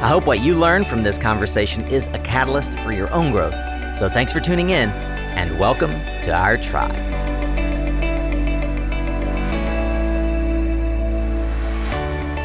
I hope what you learn from this conversation is a catalyst for your own growth. So thanks for tuning in, and welcome to our tribe.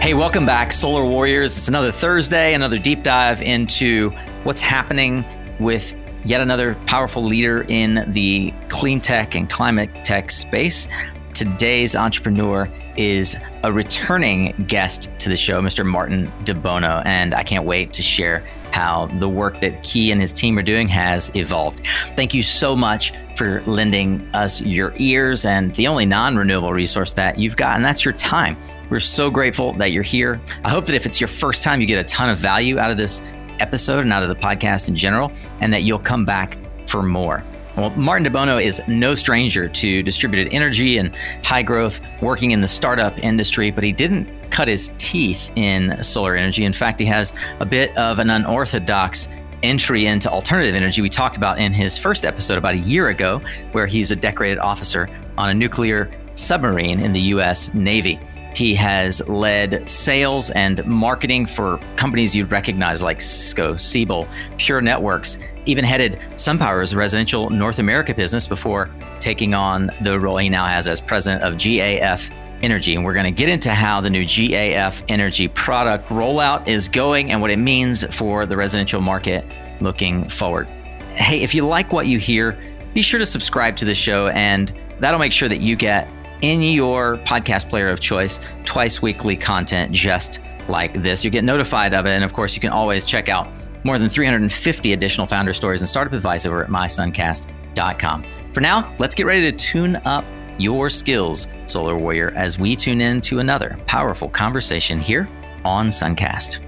Hey, welcome back, Solar Warriors. It's another Thursday, another deep dive into what's happening with yet another powerful leader in the clean tech and climate tech space. Today's entrepreneur is a returning guest to the show, Mr. Martin DeBono, and I can't wait to share how the work that he and his team are doing has evolved. Thank you so much for lending us your ears and the only non renewable resource that you've got, and that's your time. We're so grateful that you're here. I hope that if it's your first time, you get a ton of value out of this episode and out of the podcast in general, and that you'll come back for more. Well, Martin DeBono is no stranger to distributed energy and high growth, working in the startup industry, but he didn't cut his teeth in solar energy. In fact, he has a bit of an unorthodox entry into alternative energy we talked about in his first episode about a year ago, where he's a decorated officer on a nuclear submarine in the U.S. Navy. He has led sales and marketing for companies you'd recognize like Cisco, Siebel, Pure Networks, even headed SunPower's residential North America business before taking on the role he now has as president of GAF Energy. And we're going to get into how the new GAF Energy product rollout is going and what it means for the residential market looking forward. Hey, if you like what you hear, be sure to subscribe to the show, and that'll make sure that you get in your podcast player of choice twice weekly content just like this. You get notified of it. And of course, you can always check out more than 350 additional founder stories and startup advice over at mysuncast.com. For now, let's get ready to tune up your skills, Solar Warrior, as we tune in to another powerful conversation here on Suncast.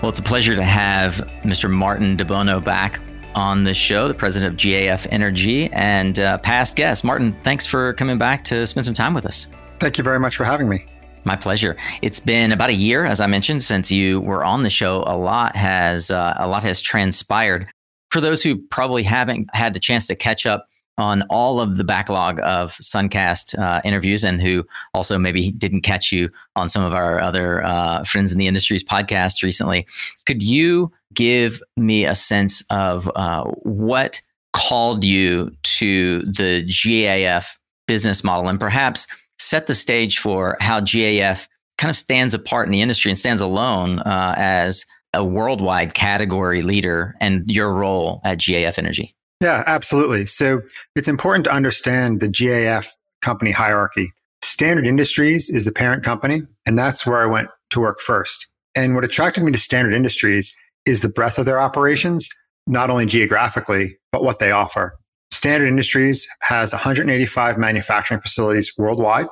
Well, it's a pleasure to have Mr. Martin DeBono back on the show, the president of GAF Energy and uh, past guest. Martin, thanks for coming back to spend some time with us. Thank you very much for having me. My pleasure. It's been about a year, as I mentioned, since you were on the show. A lot has uh, a lot has transpired. For those who probably haven't had the chance to catch up on all of the backlog of Suncast uh, interviews, and who also maybe didn't catch you on some of our other uh, friends in the industry's podcasts recently, could you give me a sense of uh, what called you to the GAF business model, and perhaps set the stage for how GAF kind of stands apart in the industry and stands alone uh, as a worldwide category leader and your role at GAF Energy. Yeah, absolutely. So it's important to understand the GAF company hierarchy. Standard Industries is the parent company, and that's where I went to work first. And what attracted me to Standard Industries is the breadth of their operations, not only geographically, but what they offer. Standard Industries has 185 manufacturing facilities worldwide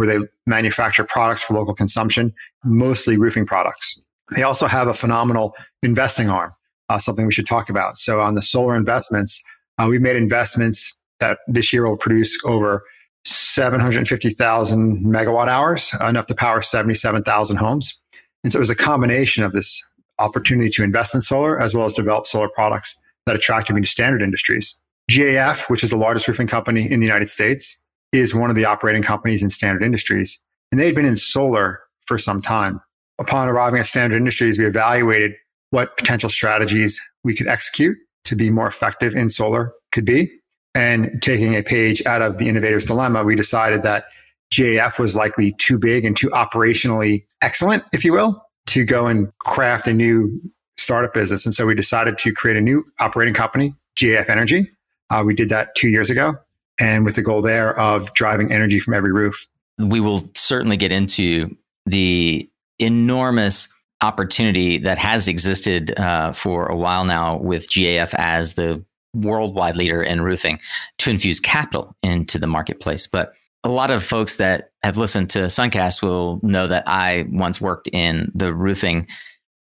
where they manufacture products for local consumption, mostly roofing products. They also have a phenomenal investing arm, uh, something we should talk about. So on the solar investments, uh, we've made investments that this year will produce over 750,000 megawatt hours, enough to power 77,000 homes. And so it was a combination of this opportunity to invest in solar as well as develop solar products that attracted me to standard industries. GAF, which is the largest roofing company in the United States, is one of the operating companies in standard industries. And they'd been in solar for some time. Upon arriving at standard industries, we evaluated what potential strategies we could execute to be more effective in solar could be. And taking a page out of the innovator's dilemma, we decided that GAF was likely too big and too operationally excellent, if you will, to go and craft a new startup business. And so we decided to create a new operating company, GAF Energy. Uh, we did that two years ago, and with the goal there of driving energy from every roof. We will certainly get into the enormous opportunity that has existed uh, for a while now with GAF as the worldwide leader in roofing to infuse capital into the marketplace. But a lot of folks that have listened to Suncast will know that I once worked in the roofing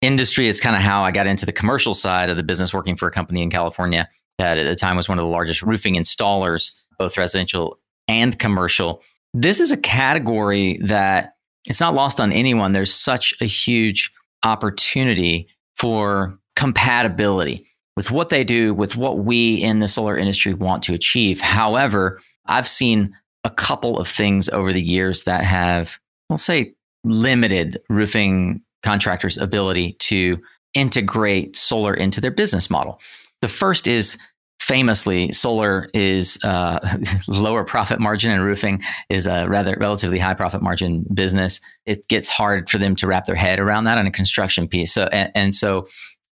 industry. It's kind of how I got into the commercial side of the business, working for a company in California that at the time was one of the largest roofing installers, both residential and commercial. This is a category that it's not lost on anyone. There's such a huge opportunity for compatibility with what they do, with what we in the solar industry want to achieve. However, I've seen a couple of things over the years that have, I'll say, limited roofing contractors' ability to integrate solar into their business model. The first is famously, solar is uh, lower profit margin, and roofing is a rather relatively high profit margin business. It gets hard for them to wrap their head around that on a construction piece. So, and, and so,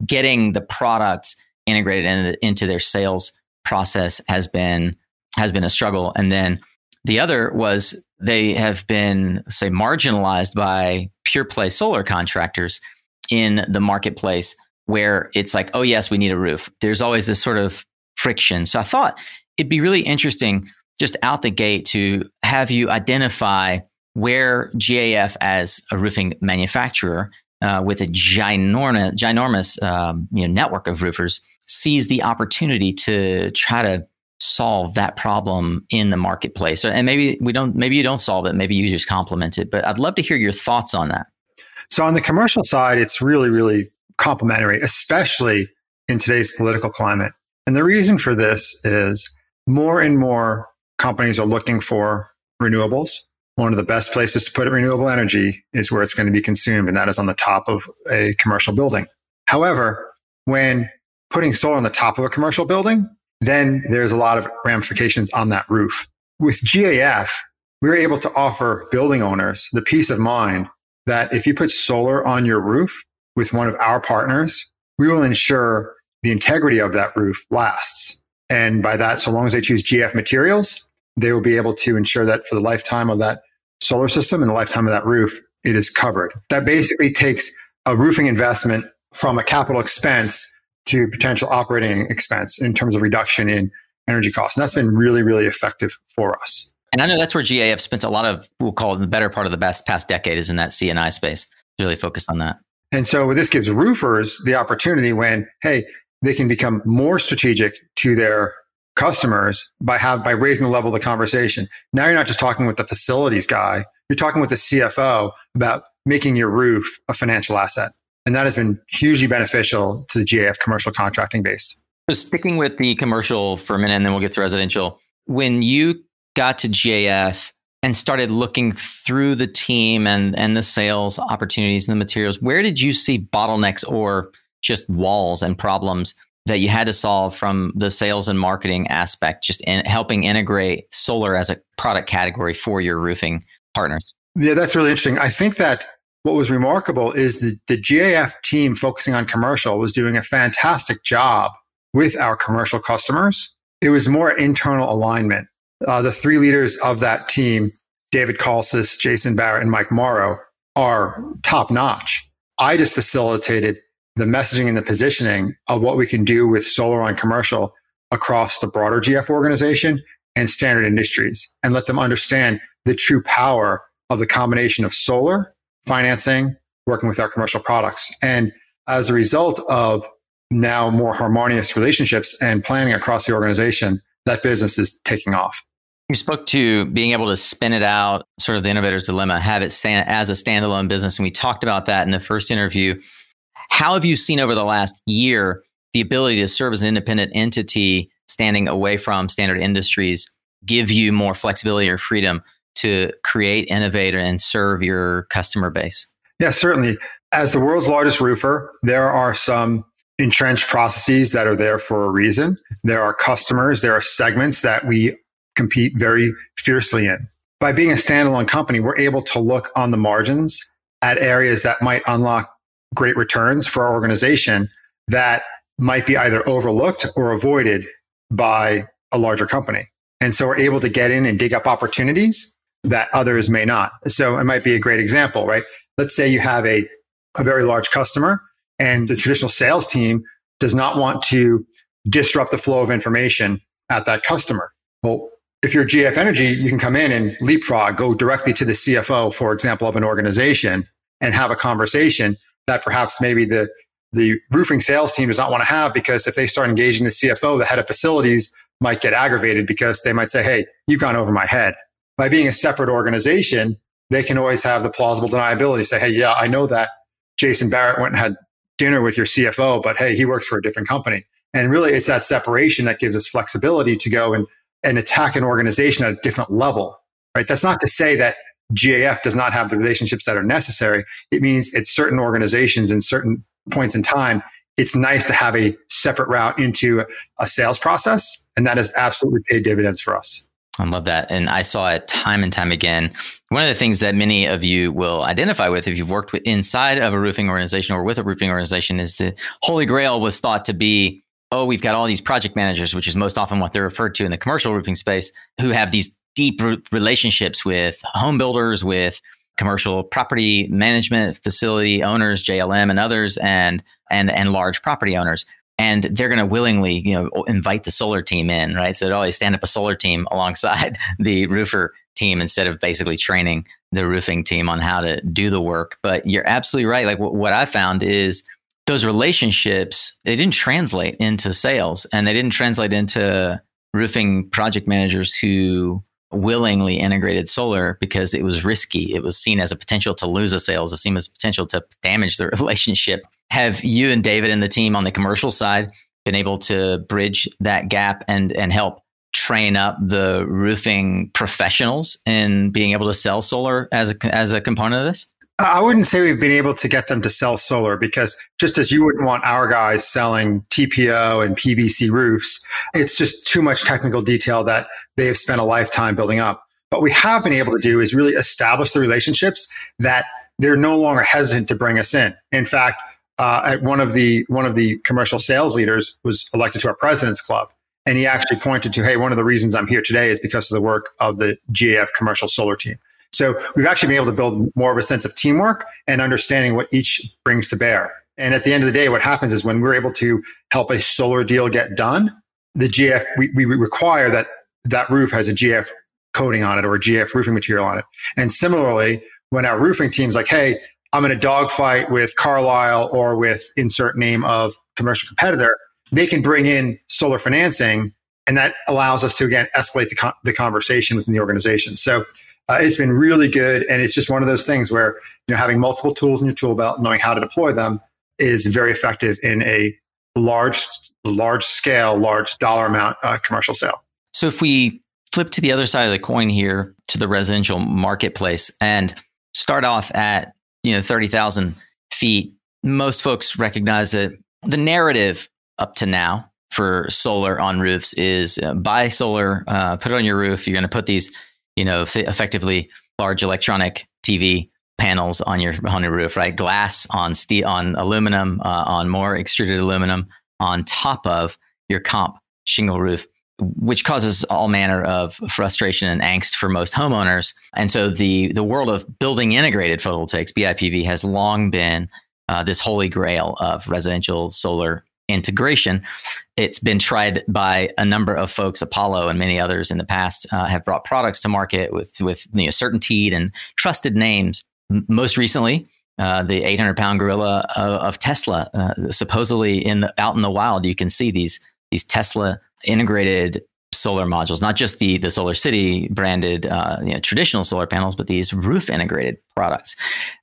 getting the products integrated in into their sales process has been has been a struggle. And then the other was they have been, say, marginalized by pure play solar contractors in the marketplace where it's like, oh, yes, we need a roof. There's always this sort of friction. So I thought it'd be really interesting just out the gate to have you identify where GAF as a roofing manufacturer uh, with a ginormous, ginormous um, you know, network of roofers sees the opportunity to try to solve that problem in the marketplace. And maybe we don't maybe you don't solve it maybe you just complement it but i'd love to hear your thoughts on that. So on the commercial side it's really really complementary especially in today's political climate. And the reason for this is more and more companies are looking for renewables. One of the best places to put renewable energy is where it's going to be consumed and that is on the top of a commercial building. However when putting solar on the top of a commercial building then there's a lot of ramifications on that roof. With GAF, we were able to offer building owners the peace of mind that if you put solar on your roof with one of our partners, we will ensure the integrity of that roof lasts. And by that, so long as they choose GF materials, they will be able to ensure that for the lifetime of that solar system and the lifetime of that roof, it is covered. That basically takes a roofing investment from a capital expense to potential operating expense in terms of reduction in energy costs. And that's been really, really effective for us. And I know that's where GAF spent a lot of, we'll call it the better part of the best past decade is in that C&I space, really focused on that. And so this gives roofers the opportunity when, hey, they can become more strategic to their customers by have by raising the level of the conversation. Now you're not just talking with the facilities guy, you're talking with the CFO about making your roof a financial asset. And that has been hugely beneficial to the GAF commercial contracting base. So sticking with the commercial for a minute, and then we'll get to residential. When you got to GAF and started looking through the team and, and the sales opportunities and the materials, where did you see bottlenecks or just walls and problems that you had to solve from the sales and marketing aspect, just in helping integrate solar as a product category for your roofing partners? Yeah, that's really interesting. I think that what was remarkable is the, the GAF team focusing on commercial was doing a fantastic job with our commercial customers. It was more internal alignment. Uh, the three leaders of that team, David Kalsis, Jason Barrett, and Mike Morrow, are top notch. I just facilitated the messaging and the positioning of what we can do with solar on commercial across the broader GF organization and standard industries and let them understand the true power of the combination of solar financing, working with our commercial products. And as a result of now more harmonious relationships and planning across the organization, that business is taking off. You spoke to being able to spin it out, sort of the innovator's dilemma, have it stand as a standalone business. And we talked about that in the first interview. How have you seen over the last year the ability to serve as an independent entity, standing away from standard industries, give you more flexibility or freedom to create, innovate, and serve your customer base? Yeah, certainly. As the world's largest roofer, there are some entrenched processes that are there for a reason. There are customers, there are segments that we compete very fiercely in. By being a standalone company, we're able to look on the margins at areas that might unlock great returns for our organization that might be either overlooked or avoided by a larger company. And so we're able to get in and dig up opportunities that others may not. So it might be a great example, right? Let's say you have a, a very large customer and the traditional sales team does not want to disrupt the flow of information at that customer. Well, if you're GF Energy, you can come in and leapfrog, go directly to the CFO, for example, of an organization and have a conversation that perhaps maybe the the roofing sales team does not want to have because if they start engaging the CFO, the head of facilities might get aggravated because they might say, Hey, you've gone over my head. By being a separate organization, they can always have the plausible deniability say, Hey, yeah, I know that Jason Barrett went and had dinner with your CFO, but hey, he works for a different company. And really, it's that separation that gives us flexibility to go and, and attack an organization at a different level, right? That's not to say that GAF does not have the relationships that are necessary. It means at certain organizations and certain points in time, it's nice to have a separate route into a sales process. And that has absolutely paid dividends for us. I love that. And I saw it time and time again. One of the things that many of you will identify with if you've worked with inside of a roofing organization or with a roofing organization is the holy grail was thought to be, oh, we've got all these project managers, which is most often what they're referred to in the commercial roofing space, who have these deep relationships with home builders, with commercial property management facility owners, JLL and others, and and and large property owners. And they're going to willingly, you know, invite the solar team in, right? So they always stand up a solar team alongside the roofer team instead of basically training the roofing team on how to do the work. But you're absolutely right. Like what I found is those relationships they didn't translate into sales, and they didn't translate into roofing project managers who willingly integrated solar because it was risky. It was seen as a potential to lose a sale, it seen as potential to damage the relationship. Have you and David and the team on the commercial side been able to bridge that gap and and help train up the roofing professionals in being able to sell solar as a as a component of this? I wouldn't say we've been able to get them to sell solar because just as you wouldn't want our guys selling TPO and PVC roofs, it's just too much technical detail that they have spent a lifetime building up. What we have been able to do is really establish the relationships that they're no longer hesitant to bring us in. In fact, uh, at one of the one of the commercial sales leaders was elected to our president's club, and he actually pointed to, "Hey, one of the reasons I'm here today is because of the work of the GAF commercial solar team." So we've actually been able to build more of a sense of teamwork and understanding what each brings to bear. And at the end of the day, what happens is when we're able to help a solar deal get done, the GF we, we require that that roof has a GF coating on it or a GF roofing material on it. And similarly, when our roofing team's like, hey, I'm in a dogfight with Carlisle or with insert name of commercial competitor, they can bring in solar financing. And that allows us to, again, escalate the, con- the conversation within the organization. So uh, it's been really good. And it's just one of those things where, you know, having multiple tools in your tool belt, knowing how to deploy them is very effective in a large, large scale, large dollar amount uh, commercial sale. So if we flip to the other side of the coin here to the residential marketplace and start off at you know 30,000 feet, most folks recognize that the narrative up to now for solar on roofs is uh, buy solar, uh, put it on your roof. You're going to put these, you know, effectively large electronic TV panels on your on your roof, right? Glass on steel, on aluminum, uh, on more extruded aluminum on top of your comp shingle roof which causes all manner of frustration and angst for most homeowners. And so the the world of building integrated photovoltaics, BIPV, has long been uh, this holy grail of residential solar integration. It's been tried by a number of folks. Apollo and many others in the past uh, have brought products to market with with you know, certainty and trusted names. most recently, uh, the 800 pound gorilla of, of Tesla, uh, supposedly in the, out in the wild, you can see these these Tesla integrated solar modules, not just the the SolarCity branded uh, you know, traditional solar panels, but these roof integrated products.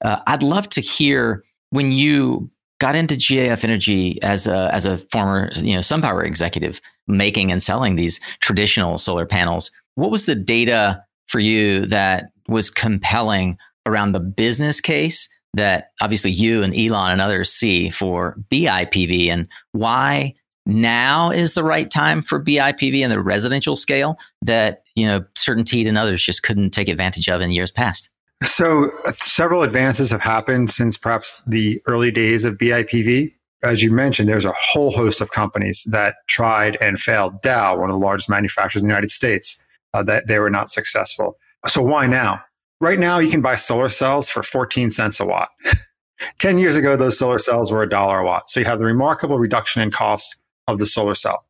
Uh, I'd love to hear when you got into GAF Energy as a as a former you know SunPower executive, making and selling these traditional solar panels. What was the data for you that was compelling around the business case that obviously you and Elon and others see for BIPV and why now is the right time for BIPV in the residential scale that you know CertainTeed and others just couldn't take advantage of in years past. So several advances have happened since perhaps the early days of BIPV. As you mentioned, there's a whole host of companies that tried and failed. Dow, one of the largest manufacturers in the United States, uh, that they were not successful. So why now? Right now, you can buy solar cells for 14 cents a watt. 10 years ago, those solar cells were a dollar a watt. So you have the remarkable reduction in cost of the solar cell.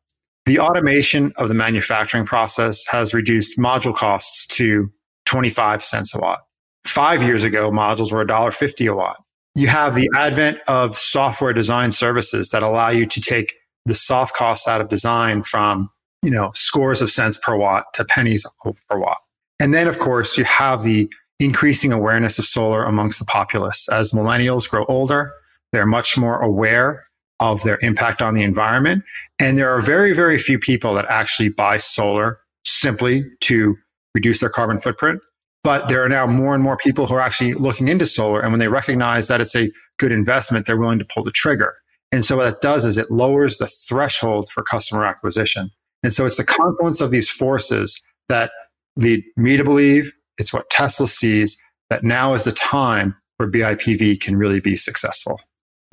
The automation of the manufacturing process has reduced module costs to 25 cents a watt. Five years ago, modules were $1.50 a watt. you have the advent of software design services that allow you to take the soft costs out of design from you know scores of cents per watt to pennies per watt. And then of course you have the increasing awareness of solar amongst the populace. As millennials grow older they're much more aware of their impact on the environment. And there are very very few people that actually buy solar simply to reduce their carbon footprint but there are now more and more people who are actually looking into solar. And when they recognize that it's a good investment, they're willing to pull the trigger. And so what that does is it lowers the threshold for customer acquisition. And so it's the confluence of these forces that lead me to believe it's what Tesla sees that now is the time where BIPV can really be successful.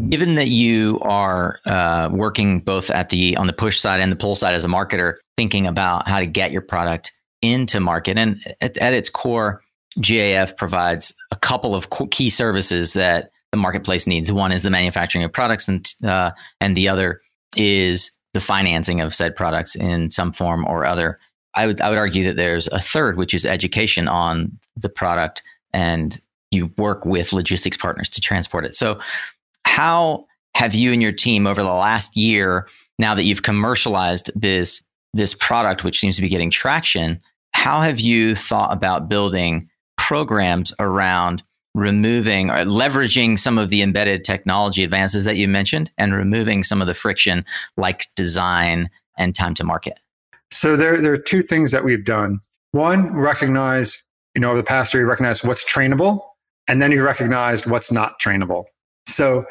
Given that you are uh, working both at the on the push side and the pull side as a marketer, thinking about how to get your product into market. And at, at its core, GAF provides a couple of key services that the marketplace needs. One is the manufacturing of products, and uh, and the other is the financing of said products in some form or other. I would I would argue that there's a third, which is education on the product, and you work with logistics partners to transport it. So, how have you and your team over the last year, now that you've commercialized this this product, which seems to be getting traction, how have you thought about building programs around removing or leveraging some of the embedded technology advances that you mentioned and removing some of the friction like design and time to market? So there, there are two things that we've done. One, recognize, you know, over the past year, you recognize what's trainable, and then you recognize what's not trainable. So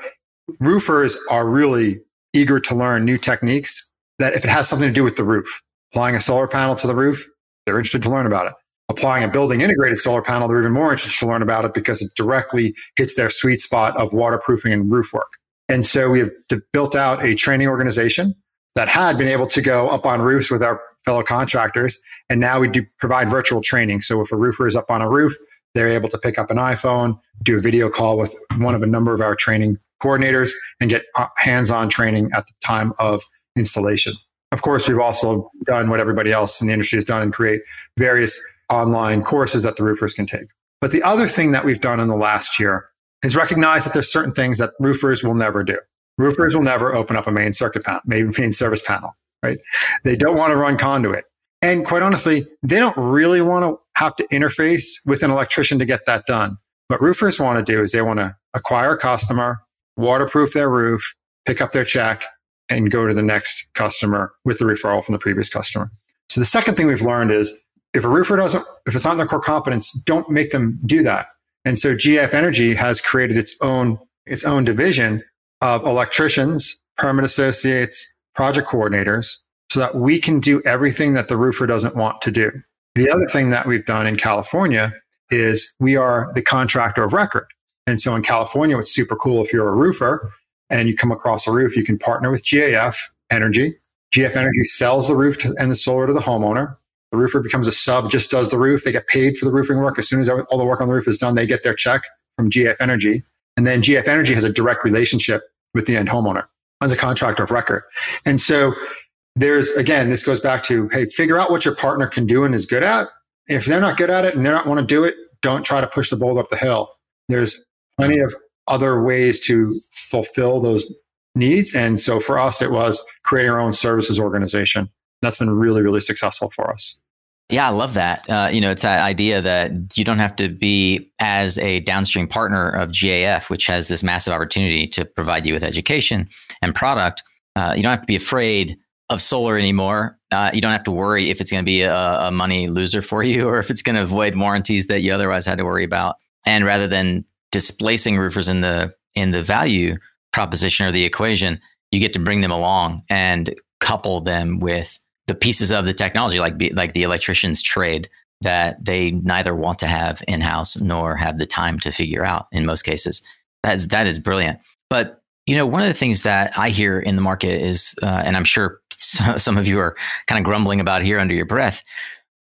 roofers are really eager to learn new techniques that if it has something to do with the roof, applying a solar panel to the roof, they're interested to learn about it. Applying a building integrated solar panel, they're even more interested to learn about it because it directly hits their sweet spot of waterproofing and roof work. And so we have built out a training organization that had been able to go up on roofs with our fellow contractors. And now we do provide virtual training. So if a roofer is up on a roof, they're able to pick up an iPhone, do a video call with one of a number of our training coordinators, and get uh, hands on training at the time of installation. Of course, we've also done what everybody else in the industry has done and create various online courses that the roofers can take. But the other thing that we've done in the last year is recognize that there's certain things that roofers will never do. Roofers will never open up a main circuit panel, maybe main service panel, right? They don't want to run conduit. And quite honestly, they don't really want to have to interface with an electrician to get that done. What roofers want to do is they want to acquire a customer, waterproof their roof, pick up their check, and go to the next customer with the referral from the previous customer. So the second thing we've learned is if a roofer doesn't, if it's not their core competence, don't make them do that. And so GF Energy has created its own, its own division of electricians, permit associates, project coordinators, so that we can do everything that the roofer doesn't want to do. The other thing that we've done in California is we are the contractor of record. And so in California, it's super cool if you're a roofer and you come across a roof, you can partner with GAF Energy. GF Energy sells the roof to, and the solar to the homeowner. The roofer becomes a sub, just does the roof. They get paid for the roofing work. As soon as all the work on the roof is done, they get their check from GF Energy. And then GF Energy has a direct relationship with the end homeowner as a contractor of record. And so there's, again, this goes back to, hey, figure out what your partner can do and is good at. If they're not good at it and they don't want to do it, don't try to push the boulder up the hill. There's plenty of other ways to fulfill those needs. And so for us, it was creating our own services organization. That's been really, really successful for us. Yeah, I love that. Uh, you know, it's that idea that you don't have to be as a downstream partner of GAF, which has this massive opportunity to provide you with education and product. Uh, you don't have to be afraid of solar anymore. Uh, you don't have to worry if it's going to be a, a, money loser for you or if it's going to avoid warranties that you otherwise had to worry about. And rather than displacing roofers in the in the value proposition or the equation, you get to bring them along and couple them with the pieces of the technology, like like the electrician's trade that they neither want to have in house nor have the time to figure out. In most cases, that's that is brilliant. But you know, one of the things that I hear in the market is, uh, and I'm sure some of you are kind of grumbling about here under your breath.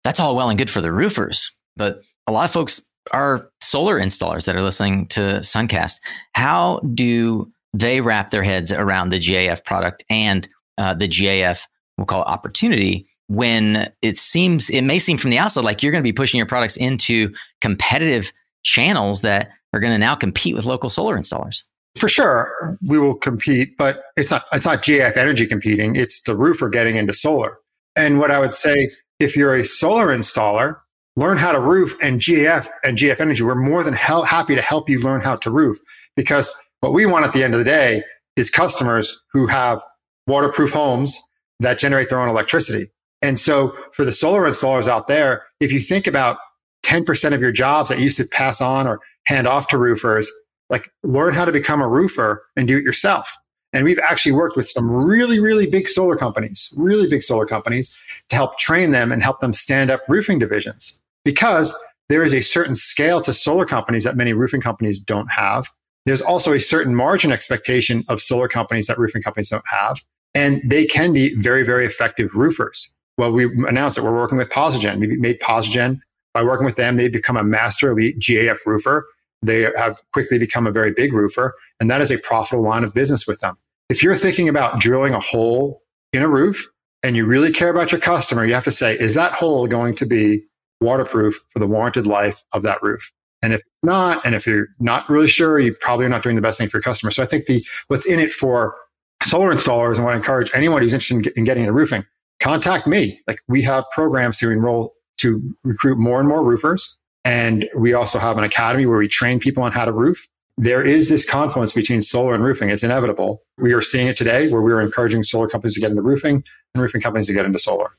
That's all well and good for the roofers, but a lot of folks are solar installers that are listening to Suncast. How do they wrap their heads around the GAF product and uh, the GAF, we'll call it opportunity, when it seems, it may seem from the outside like you're going to be pushing your products into competitive channels that are going to now compete with local solar installers. For sure, we will compete, but it's not it's not GAF Energy competing. It's the roofer getting into solar. And what I would say, if you're a solar installer, learn how to roof, and GF and GF Energy, we're more than hell, happy to help you learn how to roof because what we want at the end of the day is customers who have waterproof homes that generate their own electricity. And so for the solar installers out there, if you think about 10% of your jobs that used to pass on or hand off to roofers, like learn how to become a roofer and do it yourself. And we've actually worked with some really, really big solar companies, really big solar companies to help train them and help them stand up roofing divisions because there is a certain scale to solar companies that many roofing companies don't have. There's also a certain margin expectation of solar companies that roofing companies don't have. And they can be very, very effective roofers. Well, we announced that we're working with Posigen. We made Posigen by working with them. They become a master elite GAF roofer. They have quickly become a very big roofer, and that is a profitable line of business with them. If you're thinking about drilling a hole in a roof and you really care about your customer, you have to say, is that hole going to be waterproof for the warranted life of that roof? And if it's not, and if you're not really sure, you probably are not doing the best thing for your customer. So I think the what's in it for solar installers, and what I encourage anyone who's interested in, getting into roofing, contact me. Like we have programs to enroll to recruit more and more roofers. And we also have an academy where we train people on how to roof. There is this confluence between solar and roofing. It's inevitable. We are seeing it today where we're encouraging solar companies to get into roofing and roofing companies to get into solar.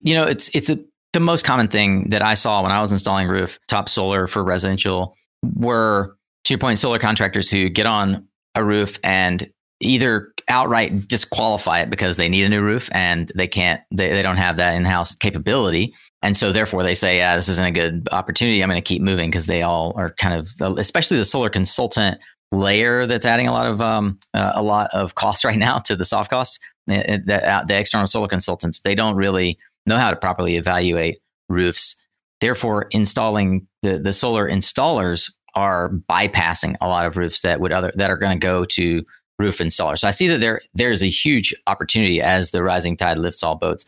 You know, it's it's a the most common thing that I saw when I was installing rooftop solar for residential were to your point, solar contractors who get on a roof and either outright disqualify it because they need a new roof and they can't, they, they don't have that in house capability. And so therefore they say, yeah, this isn't a good opportunity. I'm going to keep moving because they all are kind of, especially the solar consultant layer that's adding a lot of, um, uh, a lot of cost right now to the soft costs. The, the, the external solar consultants, they don't really know how to properly evaluate roofs. Therefore, installing the, the solar installers are bypassing a lot of roofs that would other that are going to go to roof installers. So I see that there there's a huge opportunity as the rising tide lifts all boats.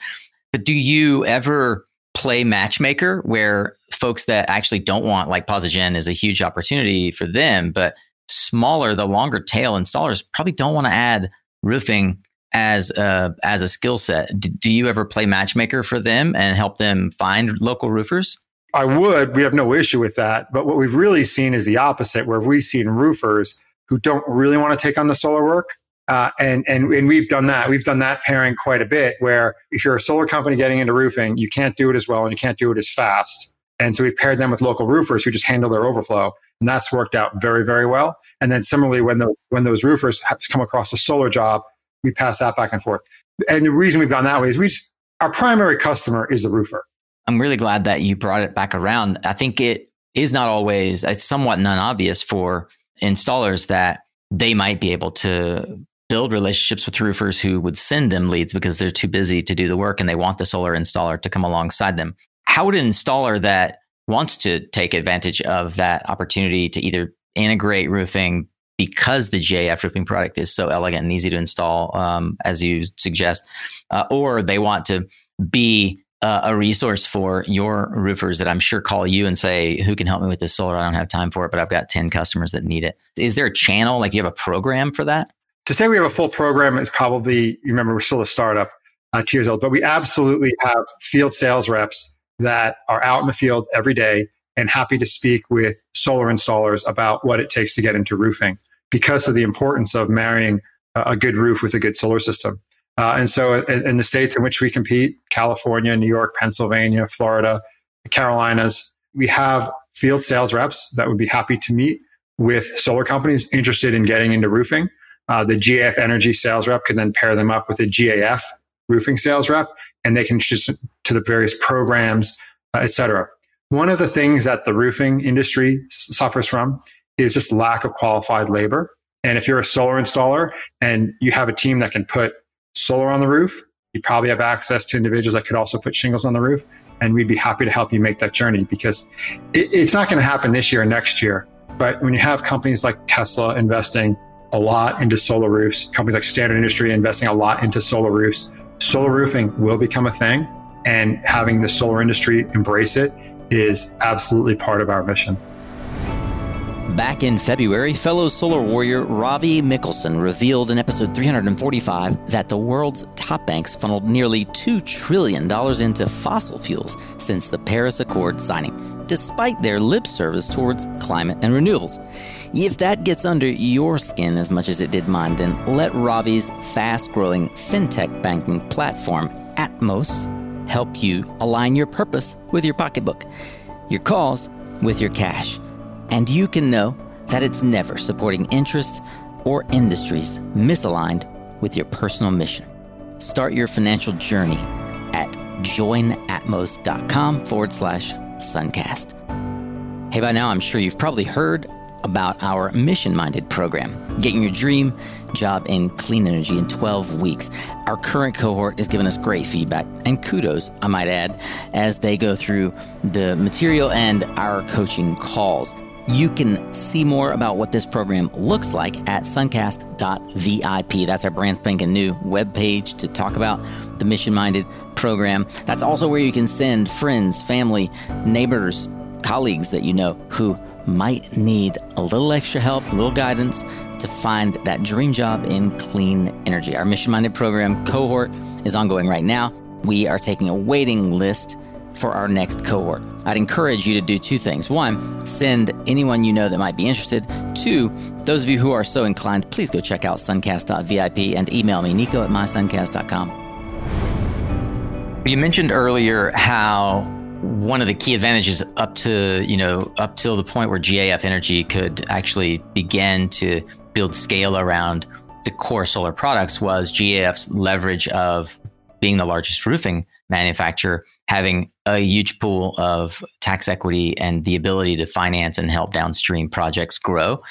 But do you ever play matchmaker where folks that actually don't want like Posigen is a huge opportunity for them, but smaller, the longer tail installers probably don't want to add roofing as a as a skill set. Do, do you ever play matchmaker for them and help them find local roofers? I would. We have no issue with that. But what we've really seen is the opposite, where we've seen roofers who don't really want to take on the solar work. Uh, and, and, and we've done that. We've done that pairing quite a bit where if you're a solar company getting into roofing, you can't do it as well and you can't do it as fast. And so we've paired them with local roofers who just handle their overflow. And that's worked out very, very well. And then similarly, when those, when those roofers come across a solar job, we pass that back and forth. And the reason we've gone that way is we just, our primary customer is the roofer. I'm really glad that you brought it back around. I think it is not always, it's somewhat non obvious for installers that they might be able to build relationships with roofers who would send them leads because they're too busy to do the work and they want the solar installer to come alongside them. How would an installer that wants to take advantage of that opportunity to either integrate roofing because the JF roofing product is so elegant and easy to install, um, as you suggest, uh, or they want to be uh, a resource for your roofers that I'm sure call you and say, "Who can help me with this solar? I don't have time for it, but I've got ten customers that need it." Is there a channel like you have a program for that? To say we have a full program is probably you remember we're still a startup, uh, two years old, but we absolutely have field sales reps that are out in the field every day and happy to speak with solar installers about what it takes to get into roofing because of the importance of marrying a good roof with a good solar system. Uh, and so, in, in, the states in which we compete California, New York, Pennsylvania, Florida, Carolinas we have field sales reps that would be happy to meet with solar companies interested in getting into roofing. Uh, the GAF Energy sales rep can then pair them up with a GAF roofing sales rep, and they can just to the various programs, uh, et cetera. One of the things that the roofing industry suffers from is just lack of qualified labor. And if you're a solar installer and you have a team that can put solar on the roof, you probably have access to individuals that could also put shingles on the roof. And we'd be happy to help you make that journey because it, it's not going to happen this year or next year. But when you have companies like Tesla investing a lot into solar roofs, companies like Standard Industry investing a lot into solar roofs, solar roofing will become a thing. And having the solar industry embrace it is absolutely part of our mission. Back in February, fellow solar warrior Ravi Mikkelsen revealed in episode 345 that the world's top banks funneled nearly $2 trillion into fossil fuels since the Paris Accord signing, despite their lip service towards climate and renewables. If that gets under your skin as much as it did mine, then let Ravi's fast growing fintech banking platform, Atmos, help you align your purpose with your pocketbook, your cause with your cash. And you can know that it's never supporting interests or industries misaligned with your personal mission. Start your financial journey at joinatmos.com forward slash suncast. Hey, by now I'm sure you've probably heard about our mission minded program, getting your dream job in clean energy in 12 weeks. Our current cohort has given us great feedback and kudos, I might add, as they go through the material and our coaching calls. You can see more about what this program looks like at suncast.vip. That's our brand spanking new webpage to talk about the mission minded program. That's also where you can send friends, family, neighbors, colleagues that you know who might need a little extra help, a little guidance to find that dream job in clean energy. Our mission minded program cohort is ongoing right now. We are taking a waiting list for our next cohort. I'd encourage you to do two things. One, send anyone you know that might be interested. Two, those of you who are so inclined, please go check out suncast.vip and email me, nico at mysuncast.com. You mentioned earlier how one of the key advantages up to you know up till the point where GAF Energy could actually begin to build scale around the core solar products was GAF's leverage of being the largest roofing manufacturer, having a huge pool of tax equity and the ability to finance and help downstream projects grow.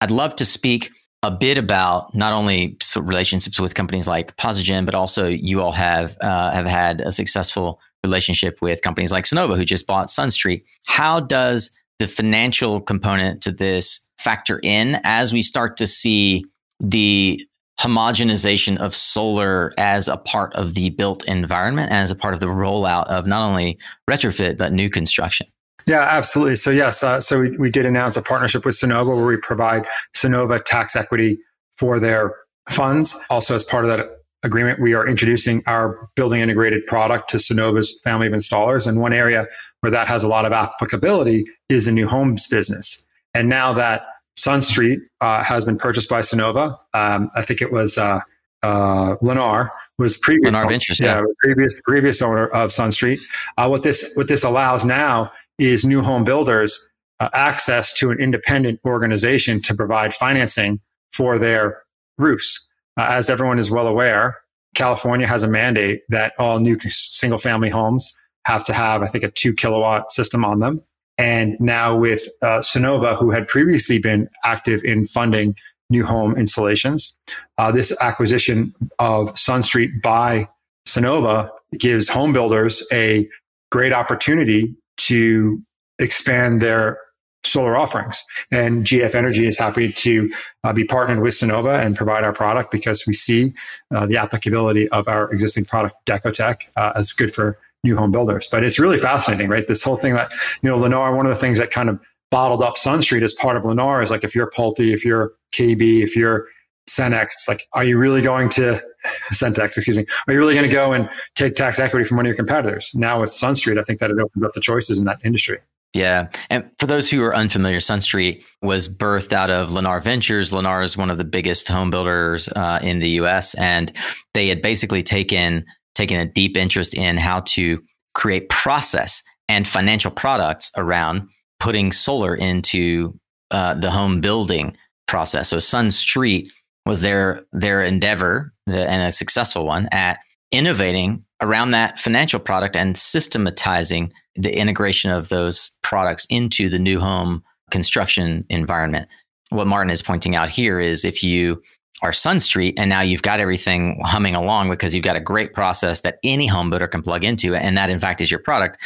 I'd love to speak a bit about not only relationships with companies like Posigen, but also you all have uh, have had a successful relationship with companies like Sunnova, who just bought SunStreet. How does the financial component to this factor in as we start to see the homogenization of solar as a part of the built environment and as a part of the rollout of not only retrofit but new construction? Yeah, absolutely. So yes, uh, so we, we did announce a partnership with Sunnova where we provide Sunnova tax equity for their funds. Also, as part of that agreement, we are introducing our building integrated product to Sunnova's family of installers. And one area where that has a lot of applicability is the new homes business. And now that SunStreet uh, has been purchased by Sunnova. um, I think it was uh, uh, Lennar was previous Lennar Ventures, yeah. yeah. previous previous owner of SunStreet. Uh, what this what this allows now is new home builders uh, access to an independent organization to provide financing for their roofs. Uh, as everyone is well aware, California has a mandate that all new single family homes have to have, I think, a two kilowatt system on them. And now with uh, Sunnova, who had previously been active in funding new home installations, uh, this acquisition of SunStreet by Sunnova gives home builders a great opportunity to expand their solar offerings. And GF Energy is happy to uh, be partnered with Sunnova and provide our product because we see uh, the applicability of our existing product, Decotech, uh, as good for new home builders. But it's really fascinating, right? This whole thing that, you know, Lennar, one of the things that kind of bottled up SunStreet as part of Lennar is like if you're Pulte, if you're KB, if you're Cenex, like, are you really going to Centex, excuse me, are you really going to go and take tax equity from one of your competitors? Now with SunStreet, I think that it opens up the choices in that industry. Yeah. And for those who are unfamiliar, SunStreet was birthed out of Lennar Ventures. Lennar is one of the biggest home builders uh, in the US. And they had basically taken, taken a deep interest in how to create process and financial products around putting solar into uh, the home building process. So SunStreet was their their endeavor and a successful one at innovating around that financial product and systematizing the integration of those products into the new home construction environment. What Martin is pointing out here is if you are SunStreet and now you've got everything humming along because you've got a great process that any home builder can plug into, and that in fact is your product.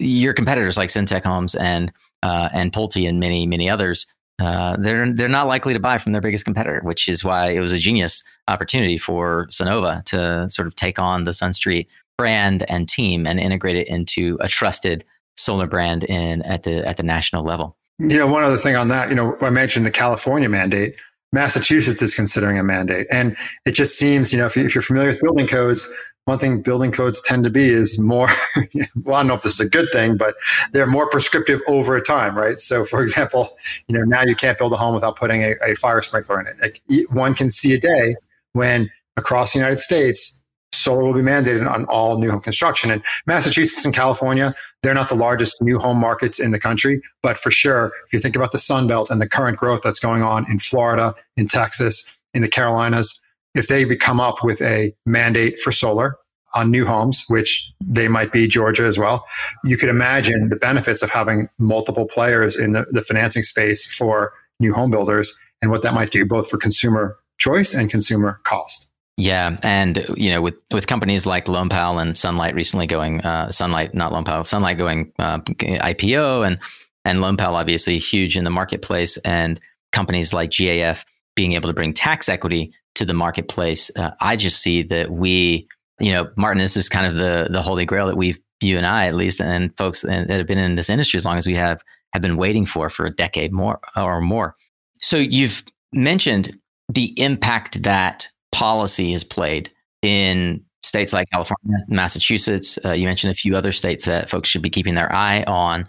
Your competitors like Centex Homes and uh, and Pulte and many many others, uh, they're they're not likely to buy from their biggest competitor, which is why it was a genius opportunity for Sunnova to sort of take on the SunStreet brand and team and integrate it into a trusted solar brand in at the at the national level. You know, one other thing on that, you know, I mentioned the California mandate. Massachusetts is considering a mandate. And it just seems, you know, if, you, are familiar with building codes, one thing building codes tend to be is more, well, I don't know if this is a good thing, but they're more prescriptive over time, right? So, for example, you know, now you can't build a home without putting a, a fire sprinkler in it. Like, one can see a day when across the United States, solar will be mandated on all new home construction. And Massachusetts and California, they're not the largest new home markets in the country, but for sure, if you think about the Sun Belt and the current growth that's going on in Florida, in Texas, in the Carolinas, if they come up with a mandate for solar on new homes, which they might be Georgia as well, you could imagine the benefits of having multiple players in the, the financing space for new home builders and what that might do both for consumer choice and consumer cost. Yeah, and you know, with with companies like LoanPal and Sunlight recently going uh, Sunlight, not LoanPal, Sunlight going uh, IPO, and and LoanPal obviously huge in the marketplace, and companies like GAF being able to bring tax equity to the marketplace. Uh, I just see that we, you know, Martin, this is kind of the the holy grail that we've you and I at least, and folks that have been in this industry as long as we have have been waiting for for a decade more or more. So you've mentioned the impact that policy has played in states like California, Massachusetts. Uh, you mentioned a few other states that folks should be keeping their eye on.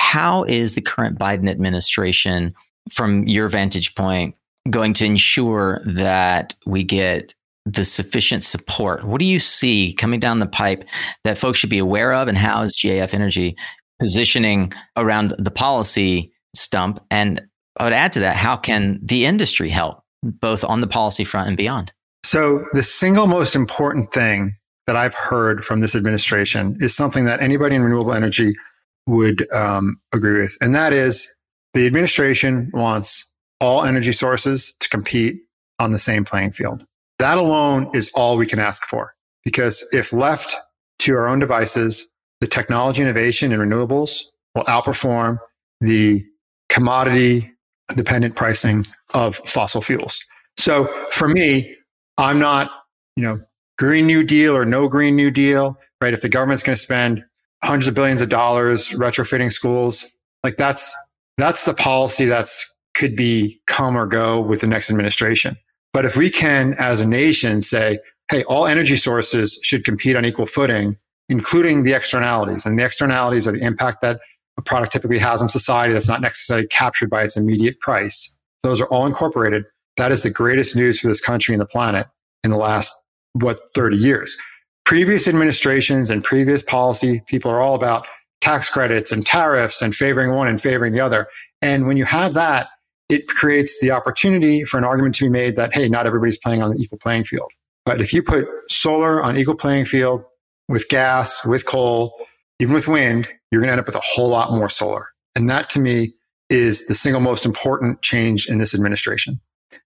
How is the current Biden administration, from your vantage point, going to ensure that we get the sufficient support? What do you see coming down the pipe that folks should be aware of, and how is GAF Energy positioning around the policy stump? And I would add to that, how can the industry help both on the policy front and beyond? So, the single most important thing that I've heard from this administration is something that anybody in renewable energy would um, agree with. And that is the administration wants all energy sources to compete on the same playing field. That alone is all we can ask for. Because if left to our own devices, the technology innovation in renewables will outperform the commodity dependent pricing of fossil fuels. So for me, I'm not, you know, Green New Deal or no Green New Deal, right? If the government's going to spend hundreds of billions of dollars retrofitting schools, like that's that's the policy that's could be come or go with the next administration. But if we can, as a nation, say, hey, all energy sources should compete on equal footing, including the externalities, and the externalities are the impact that a product typically has on society that's not necessarily captured by its immediate price. Those are all incorporated. That is the greatest news for this country and the planet in the last, what, 30 years. Previous administrations and previous policy, people are all about tax credits and tariffs and favoring one and favoring the other. And when you have that, it creates the opportunity for an argument to be made that, hey, not everybody's playing on the equal playing field. But if you put solar on equal playing field with gas, with coal, even with wind, you're going to end up with a whole lot more solar. And that to me is the single most important change in this administration.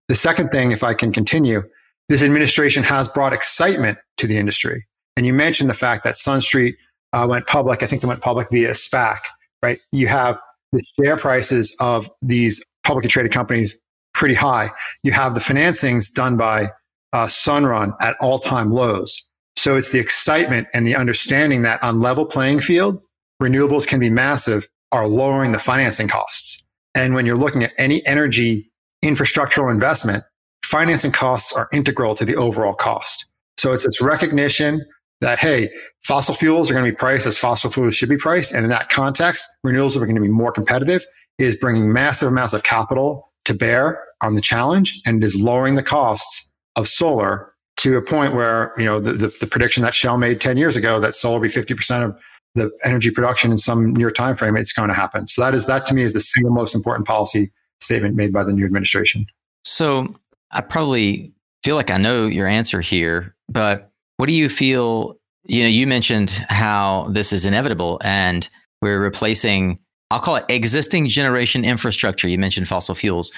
The second thing, if I can continue, this administration has brought excitement to the industry. And you mentioned the fact that SunStreet uh, went public. I think they went public via SPAC, right? You have the share prices of these publicly traded companies pretty high. You have the financings done by uh, Sunrun at all time lows. So it's the excitement and the understanding that on level playing field, renewables can be massive are lowering the financing costs. And when you're looking at any energy infrastructural investment, financing costs are integral to the overall cost. So it's this recognition that, hey, fossil fuels are going to be priced as fossil fuels should be priced. And in that context, renewables are going to be more competitive, is bringing massive amounts of capital to bear on the challenge and is lowering the costs of solar to a point where, you know, the, the, the prediction that Shell made 10 years ago that solar will be 50% of the energy production in some near time frame, it's going to happen. So that is that to me is the single most important policy statement made by the new administration. So I probably feel like I know your answer here, but what do you feel? You know, you mentioned how this is inevitable and we're replacing, I'll call it existing generation infrastructure. You mentioned fossil fuels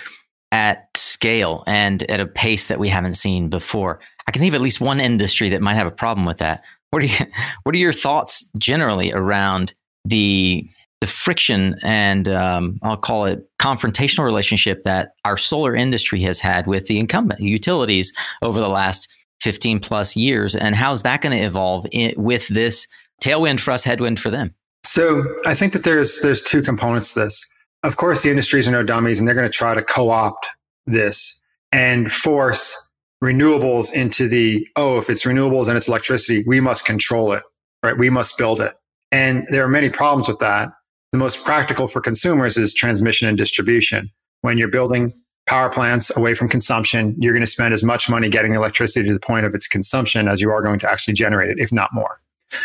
at scale and at a pace that we haven't seen before. I can think of at least one industry that might have a problem with that. What are you, what are your thoughts generally around the the friction and um, I'll call it confrontational relationship that our solar industry has had with the incumbent utilities over the last 15 plus years, and how's that going to evolve in, with this tailwind for us, headwind for them? So I think that there's there's two components to this. of course, the industries are no dummies and they're going to try to co opt this and force renewables into the, oh, if it's renewables and it's electricity, we must control it, right? We must build it. And there are many problems with that. The most practical for consumers is transmission and distribution. When you're building power plants away from consumption, you're going to spend as much money getting electricity to the point of its consumption as you are going to actually generate it, if not more.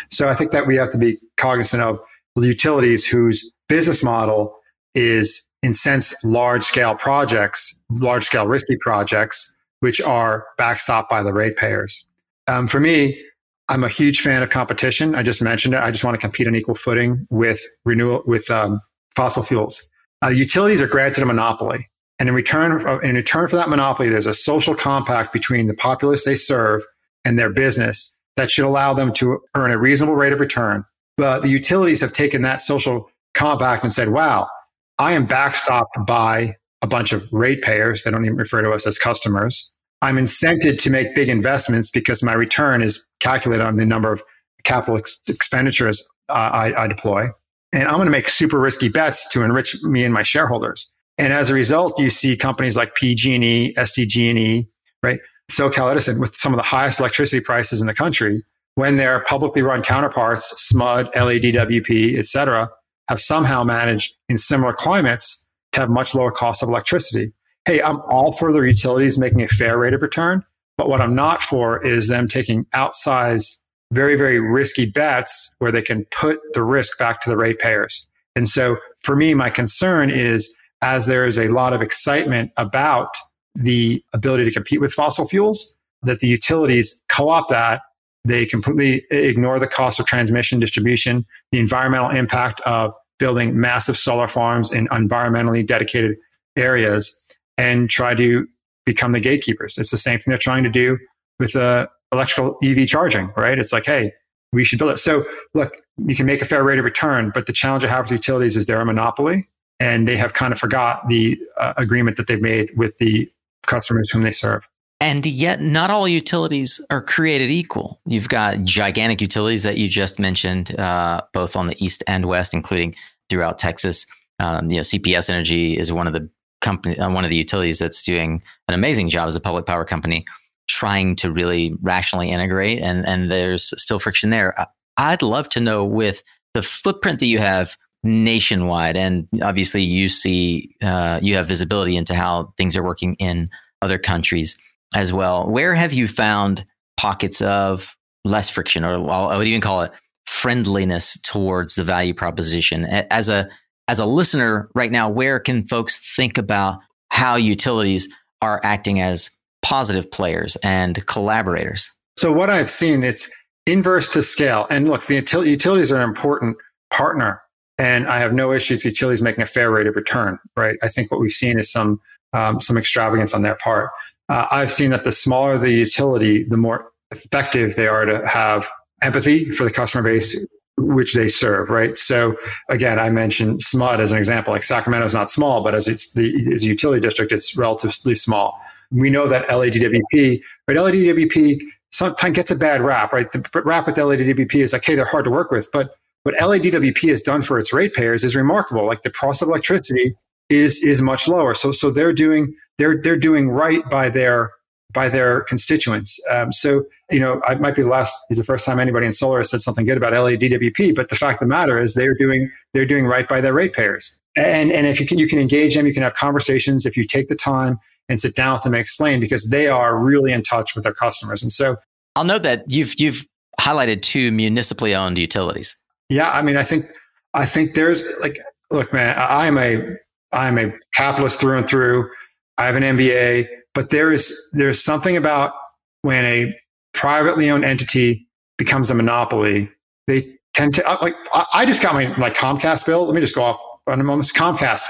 So I think that we have to be cognizant of the utilities whose business model is incense large scale projects, large scale risky projects, which are backstopped by the ratepayers. Um, for me, I'm a huge fan of competition. I just mentioned it. I just want to compete on equal footing with renewal with um, fossil fuels. Uh, utilities are granted a monopoly, and in return uh, in return for that monopoly, there's a social compact between the populace they serve and their business that should allow them to earn a reasonable rate of return. But the utilities have taken that social compact and said, "Wow, I am backstopped by a bunch of ratepayers. They don't even refer to us as customers. I'm incented to make big investments because my return is calculated on the number of capital ex- expenditures uh, I, I deploy. And I'm going to make super risky bets to enrich me and my shareholders. And as a result, you see companies like PG&E, SDG&E, right? SoCal Edison with some of the highest electricity prices in the country when their publicly run counterparts, SMUD, LADWP, et cetera, have somehow managed in similar climates to have much lower cost of electricity. Hey, I'm all for the utilities making a fair rate of return, but what I'm not for is them taking outsized, very, very risky bets where they can put the risk back to the ratepayers. And so for me, my concern is as there is a lot of excitement about the ability to compete with fossil fuels, that the utilities co-opt that. They completely ignore the cost of transmission distribution, the environmental impact of building massive solar farms in environmentally dedicated areas and try to become the gatekeepers. It's the same thing they're trying to do with uh, electrical EV charging, right? It's like, hey, we should build it. So look, you can make a fair rate of return, but the challenge I have with utilities is they're a monopoly and they have kind of forgot the uh, agreement that they've made with the customers whom they serve. And yet, not all utilities are created equal. You've got gigantic utilities that you just mentioned, uh, both on the east and west, including throughout Texas. Um, you know, CPS Energy is one of the company, uh, one of the utilities that's doing an amazing job as a public power company, trying to really rationally integrate. And and there's still friction there. I'd love to know with the footprint that you have nationwide, and obviously you see uh, you have visibility into how things are working in other countries as well. Where have you found pockets of less friction, or do you even call it, friendliness towards the value proposition? As a as a listener right now, where can folks think about how utilities are acting as positive players and collaborators? So what I've seen, it's inverse to scale. And look, the utilities are an important partner, and I have no issues with utilities making a fair rate of return. Right? I think what we've seen is some um, some extravagance on their part uh, I've seen that the smaller the utility, the more effective they are to have empathy for the customer base which they serve, right? So again, I mentioned SMUD as an example. Like Sacramento is not small, but as it's the as a utility district, it's relatively small. We know that LADWP, right? LADWP sometimes gets a bad rap, right? The rap with LADWP is like, hey, they're hard to work with, but what LADWP has done for its ratepayers is remarkable. Like the cost of electricity is is much lower. So so they're doing they're they're doing right by their by their constituents. Um, so you know, I might be the last, the first time anybody in solar has said something good about LADWP, but the fact of the matter is they're doing they're doing right by their ratepayers. And and if you can you can engage them, you can have conversations if you take the time and sit down with them and explain because they are really in touch with their customers. And so I'll note that you've you've highlighted two municipally owned utilities. Yeah, I mean, I think I think there's like, look, man, I'm a I'm a capitalist through and through. I have an MBA, but there is there's something about when a privately owned entity becomes a monopoly, they tend to uh, like. I just got my my Comcast bill. Let me just go off on a moment. Comcast.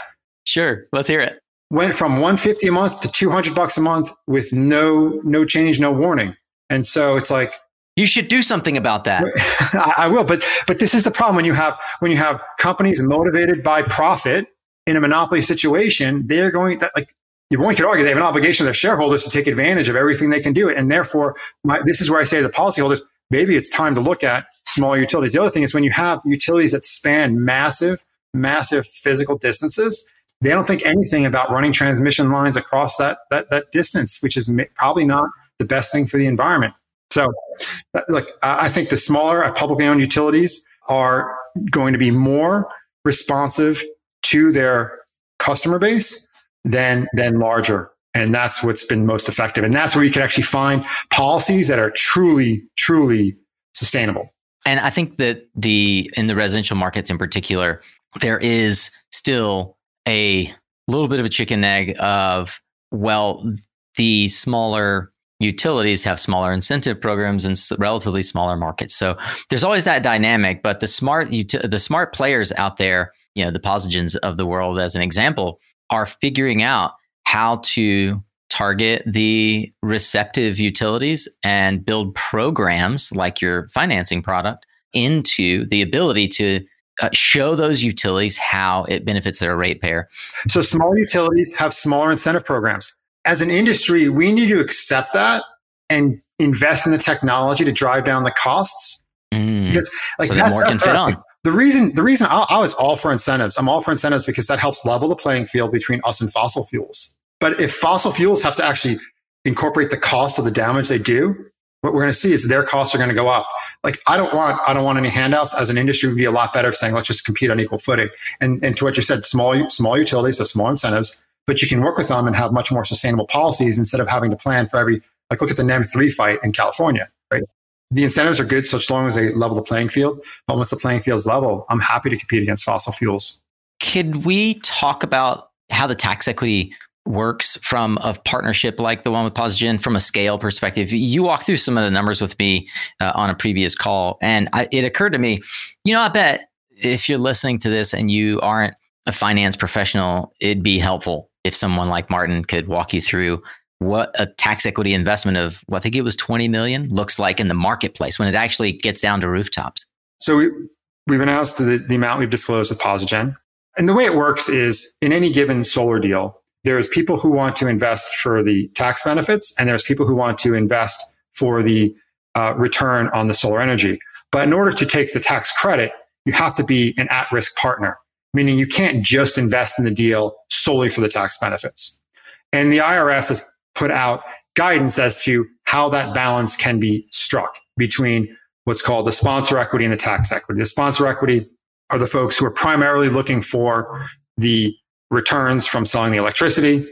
Sure, let's hear it. Went from 150 a month to 200 bucks a month with no no change, no warning. And so it's like you should do something about that. I will, but but this is the problem when you have when you have companies motivated by profit in a monopoly situation, they're going that like one could argue they have an obligation to their shareholders to take advantage of everything they can do it. And therefore, my, this is where I say to the policyholders, maybe it's time to look at smaller utilities. The other thing is when you have utilities that span massive, massive physical distances, They don't think anything about running transmission lines across that, that, that distance, which is probably not the best thing for the environment. So, uh, look, I think the smaller uh, publicly owned utilities are going to be more responsive to their customer base than than larger and that's what's been most effective and that's where you can actually find policies that are truly truly sustainable and i think that the in the residential markets in particular there is still a little bit of a chicken egg of well the smaller utilities have smaller incentive programs and relatively smaller markets. So there's always that dynamic. But the smart the smart players out there, you know, the Posigens of the world, as an example, are figuring out how to target the receptive utilities and build programs like your financing product into the ability to uh, show those utilities how it benefits their ratepayer. So small utilities have smaller incentive programs as an industry, we need to accept that and invest in the technology to drive down the costs. Mm. Because like so that's, more can fit on. The reason, the reason I, I was all for incentives. I'm all for incentives because that helps level the playing field between us and fossil fuels. But if fossil fuels have to actually incorporate the cost of the damage they do, what we're going to see is their costs are going to go up. Like I don't want, I don't want any handouts. As an industry, would be a lot better saying let's just compete on equal footing. And and to what you said, small small utilities, so small incentives but you can work with them and have much more sustainable policies instead of having to plan for every, like look at the NEM 3 fight in California? The incentives are good so long as they level the playing field. But once the playing field's level, I'm happy to compete against fossil fuels. Could we talk about how the tax equity works from a partnership like the one with Posigen from a scale perspective. You walked through some of the numbers with me uh, on a previous call, and I, it occurred to me, you know, I bet if you're listening to this and you aren't a finance professional, it'd be helpful if someone like Martin could walk you through what a tax equity investment of what I think it was 20 million looks like in the marketplace when it actually gets down to rooftops. So we, we've announced the, the amount we've disclosed with Posigen. And the way it works is in any given solar deal, there's people who want to invest for the tax benefits and there's people who want to invest for the uh, return on the solar energy. But in order to take the tax credit, you have to be an at risk partner meaning you can't just invest in the deal solely for the tax benefits. And the IRS has put out guidance as to how that balance can be struck between what's called the sponsor equity and the tax equity. The sponsor equity are the folks who are primarily looking for the returns from selling the electricity.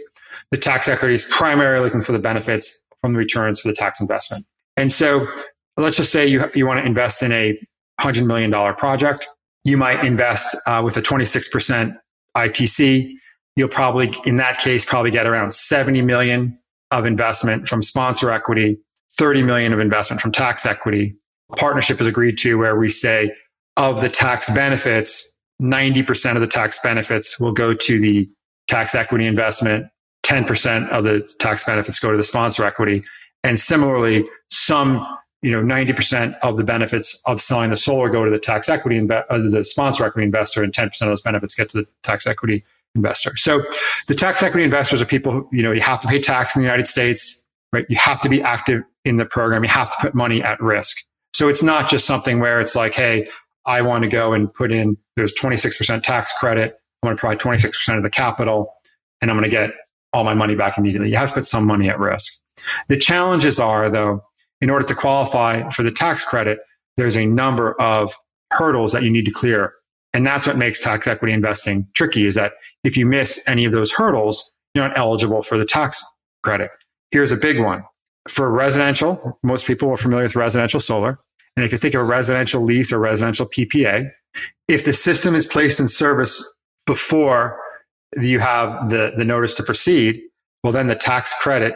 The tax equity is primarily looking for the benefits from the returns for the tax investment. And so let's just say you, you want to invest in a $100 million project you might invest uh, with a 26% ITC. You'll probably, in that case, probably get around 70 million of investment from sponsor equity, 30 million of investment from tax equity. A partnership is agreed to where we say of the tax benefits, 90% of the tax benefits will go to the tax equity investment. 10% of the tax benefits go to the sponsor equity. And similarly, some you know, 90% of the benefits of selling the solar go to the tax equity, uh, the sponsor equity investor, and 10% of those benefits get to the tax equity investor. So the tax equity investors are people who, you know, you have to pay tax in the United States, right? You have to be active in the program. You have to put money at risk. So it's not just something where it's like, hey, I want to go and put in, there's 26% tax credit. I want to provide 26% of the capital and I'm going to get all my money back immediately. You have to put some money at risk. The challenges are, though, in order to qualify for the tax credit, there's a number of hurdles that you need to clear. And that's what makes tax equity investing tricky is that if you miss any of those hurdles, you're not eligible for the tax credit. Here's a big one. For residential, most people are familiar with residential solar. And if you think of a residential lease or residential PPA, if the system is placed in service before you have the, the notice to proceed, well, then the tax credit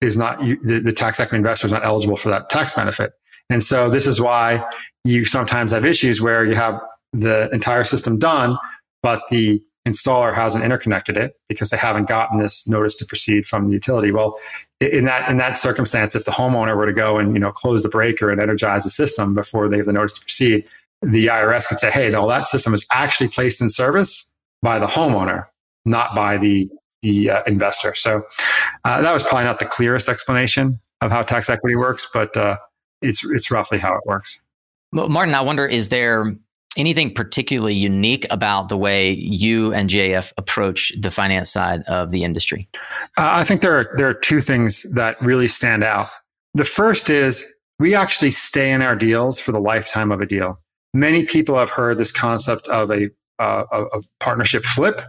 is not the, the tax equity investor is not eligible for that tax benefit. And so this is why you sometimes have issues where you have the entire system done, but the installer hasn't interconnected it because they haven't gotten this notice to proceed from the utility. Well, in that in that circumstance, if the homeowner were to go and you know close the breaker and energize the system before they have the notice to proceed, the IRS could say, "Hey, no, that system is actually placed in service by the homeowner, not by the the uh, investor. So uh, that was probably not the clearest explanation of how tax equity works, but uh, it's it's roughly how it works. Well, Martin, I wonder is there anything particularly unique about the way you and GAF approach the finance side of the industry? Uh, I think there are, there are two things that really stand out. The first is we actually stay in our deals for the lifetime of a deal. Many people have heard this concept of a, uh, a partnership flip,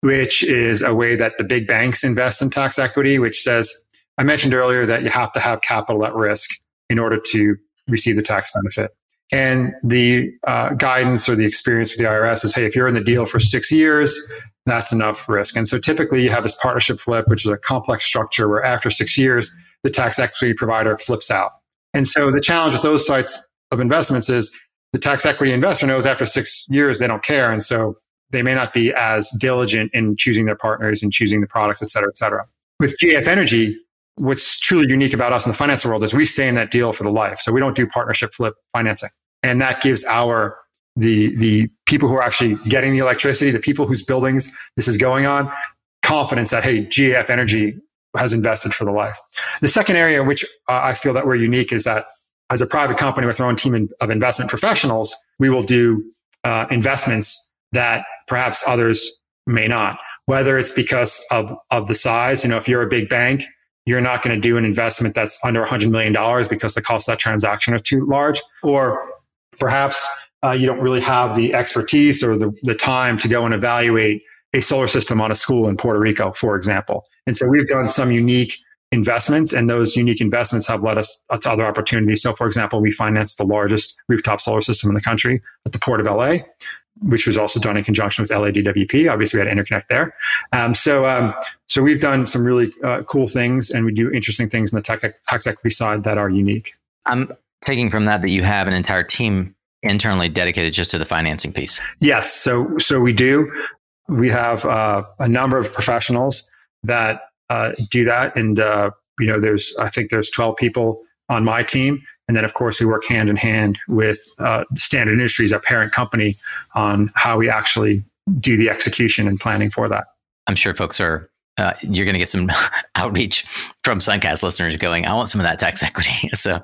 which is a way that the big banks invest in tax equity, which says, I mentioned earlier that you have to have capital at risk in order to receive the tax benefit. And the uh, guidance or the experience with the IRS is, hey, if you're in the deal for six years, that's enough risk. And so typically you have this partnership flip, which is a complex structure where after six years, the tax equity provider flips out. And so the challenge with those sites of investments is the tax equity investor knows after six years they don't care. And so they may not be as diligent in choosing their partners and choosing the products, et cetera, et cetera. With GAF Energy, what's truly unique about us in the finance world is we stay in that deal for the life. So we don't do partnership flip financing. And that gives our the the people who are actually getting the electricity, the people whose buildings this is going on, confidence that hey, GAF Energy has invested for the life. The second area in which uh, I feel that we're unique is that as a private company with our own team of investment professionals, we will do uh, investments that perhaps others may not. Whether it's because of of the size, you know, if you're a big bank, you're not going to do an investment that's under $100 million because the cost of that transaction are too large, or perhaps uh, you don't really have the expertise or the, the time to go and evaluate a solar system on a school in Puerto Rico, for example. And so we've done some unique investments, and those unique investments have led us to other opportunities. So, for example, we financed the largest rooftop solar system in the country at the Port of LA, which was also done in conjunction with LADWP. Obviously, we had interconnect there. Um, so, um, so we've done some really uh, cool things, and we do interesting things in the tech, tax equity side that are unique. I'm taking from that that you have an entire team internally dedicated just to the financing piece. Yes, so so we do. We have uh, a number of professionals that uh, do that, and uh, you know, there's I think there's 12 people on my team, and then of course we work hand in hand with uh, Standard Industries, our parent company, on how we actually do the execution and planning for that. I'm sure folks are uh, you're going to get some outreach from Suncast listeners going, "I want some of that tax equity." so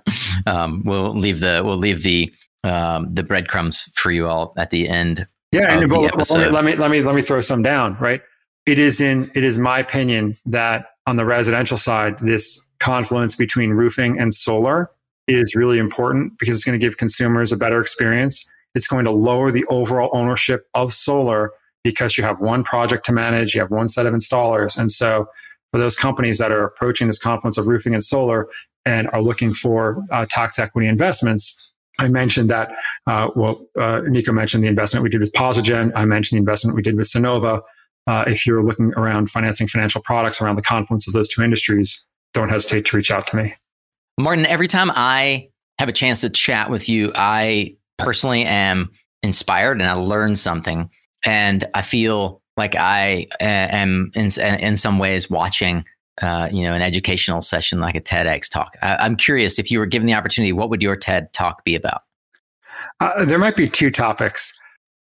um, we'll leave the we'll leave the um, the breadcrumbs for you all at the end. Yeah, and well, let me let me let me throw some down. Right, it is in it is my opinion that on the residential side, this confluence between roofing and solar is really important because it's going to give consumers a better experience. It's going to lower the overall ownership of solar because you have one project to manage, you have one set of installers. And so for those companies that are approaching this confluence of roofing and solar and are looking for uh, tax equity investments, I mentioned that, uh, well, uh, Nico mentioned the investment we did with Posigen. I mentioned the investment we did with Sunnova. Uh, if you're looking around financing financial products around the confluence of those two industries, don't hesitate to reach out to me. Martin, every time I have a chance to chat with you, I personally am inspired and I learn something and I feel like I uh, am in in some ways watching. Uh, you know, an educational session like a TEDx talk. I, am curious if you were given the opportunity, what would your TED talk be about? Uh, there might be two topics.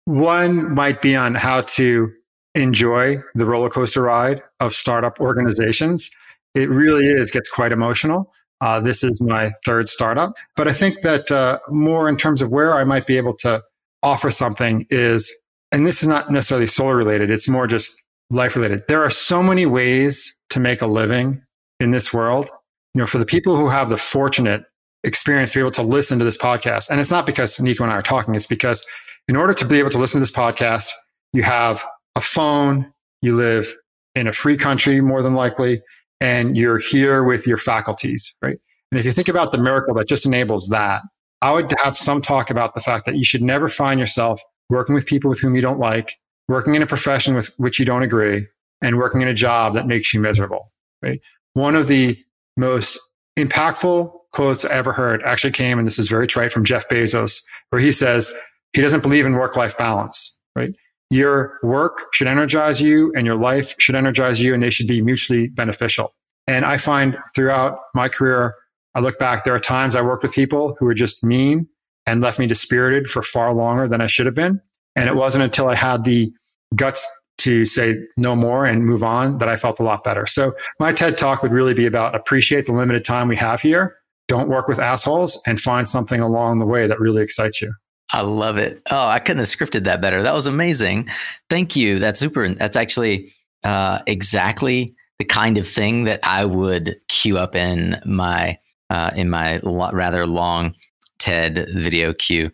One might be on how to enjoy the roller coaster ride of startup organizations. It really is gets quite emotional. Uh, this is my third startup, but I think that uh, more in terms of where I might be able to offer something is and this is not necessarily solar related, it's more just life related. There are so many ways to make a living in this world. You know, for the people who have the fortunate experience to be able to listen to this podcast, and it's not because Nico and I are talking, it's because in order to be able to listen to this podcast, you have a phone, you live in a free country more than likely, and you're here with your faculties, right? And if you think about the miracle that just enables that, I would have some talk about the fact that you should never find yourself working with people with whom you don't like, working in a profession with which you don't agree, and working in a job that makes you miserable. Right? One of the most impactful quotes I ever heard actually came, and this is very trite from Jeff Bezos, where he says he doesn't believe in work-life balance. Right? Your work should energize you, and your life should energize you, and they should be mutually beneficial. And I find throughout my career, I look back, there are times I worked with people who were just mean and left me dispirited for far longer than I should have been. And it wasn't until I had the guts to say no more and move on that I felt a lot better. So my TED talk would really be about appreciate the limited time we have here. Don't work with assholes and find something along the way that really excites you. I love it. Oh, I couldn't have scripted that better. That was amazing. Thank you. That's super. That's actually uh, exactly the kind of thing that I would queue up in my uh, in my lo- rather long TED video queue.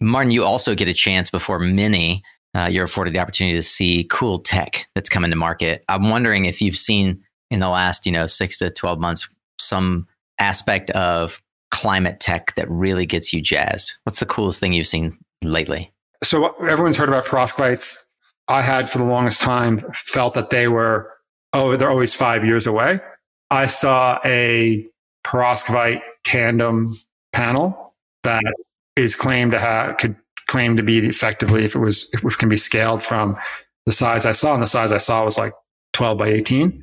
Martin, you also get a chance before many. Uh, you're afforded the opportunity to see cool tech that's coming to market. I'm wondering if you've seen in the last, you know, six to twelve months some aspect of climate tech that really gets you jazzed. What's the coolest thing you've seen lately? So everyone's heard about perovskites. I had for the longest time felt that they were oh, they're always five years away. I saw a perovskite tandem panel that is claimed to have could claim to be effectively if it was if it can be scaled from the size I saw, and the size I saw was like 12 by 18,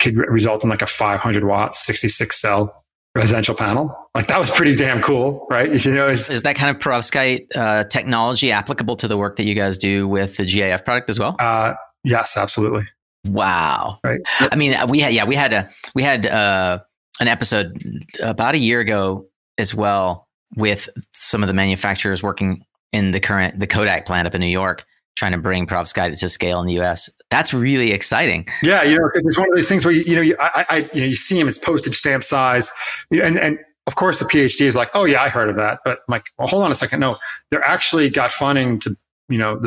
could result in like a 500 watt 66 cell residential panel. Like that was pretty damn cool, right? You know, is that kind of perovskite uh, technology applicable to the work that you guys do with the GAF product as well? Uh, yes, absolutely. Wow. Right. I mean, we had, yeah, we had a, we had uh, an episode about a year ago as well with some of the manufacturers working in the current, the Kodak plant up in New York, trying to bring perovskite to scale in the U.S. That's really exciting. Yeah, you know, because it's one of those things where you, you know, you, I, I, you know, you see them as postage stamp size, and and of course the PhD is like, oh yeah, I heard of that, but I'm like, well, hold on a second, no, they're actually got funding to you know,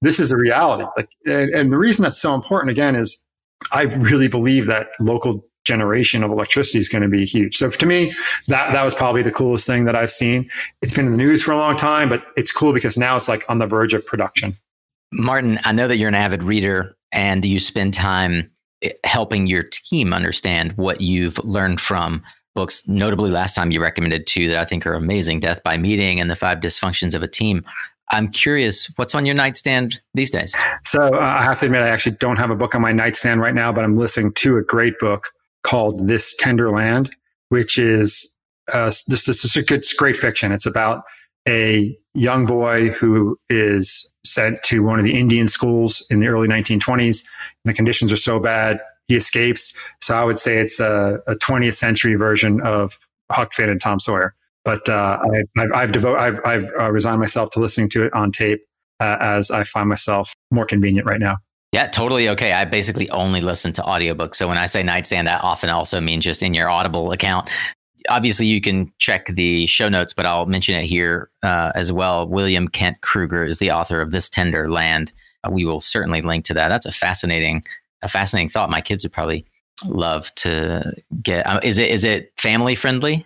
this is a reality. Like, and, and the reason that's so important again is I really believe that local generation of electricity is going to be huge. So to me, that that was probably the coolest thing that I've seen. It's been in the news for a long time, but it's cool because now it's like on the verge of production. Martin, I know that you're an avid reader and you spend time eh, helping your team understand what you've learned from books. Notably, last time you recommended two that I think are amazing Death by Meeting and The Five Dysfunctions of a Team. I'm curious, what's on your nightstand these days? So uh, I have to admit, I actually don't have a book on my nightstand right now, but I'm listening to a great book called This Tender Land, which is uh, this, this is a good, great fiction. It's about a young boy who is sent to one of the Indian schools in the early 1920s. And the conditions are so bad, he escapes. So I would say it's a, a 20th century version of Huck Finn and Tom Sawyer. But uh, I, have I've, devote, I've, I've uh, resigned myself to listening to it on tape uh, as I find myself more convenient right now. Yeah, totally okay. I basically only listen to audiobooks. So when I say nightstand, that often also means just in your Audible account. Obviously, you can check the show notes, but I'll mention it here uh, as well. William Kent Krueger is the author of This Tender Land. We will certainly link to that. That's a fascinating, a fascinating thought. My kids would probably love to get. Uh, is it is it family friendly?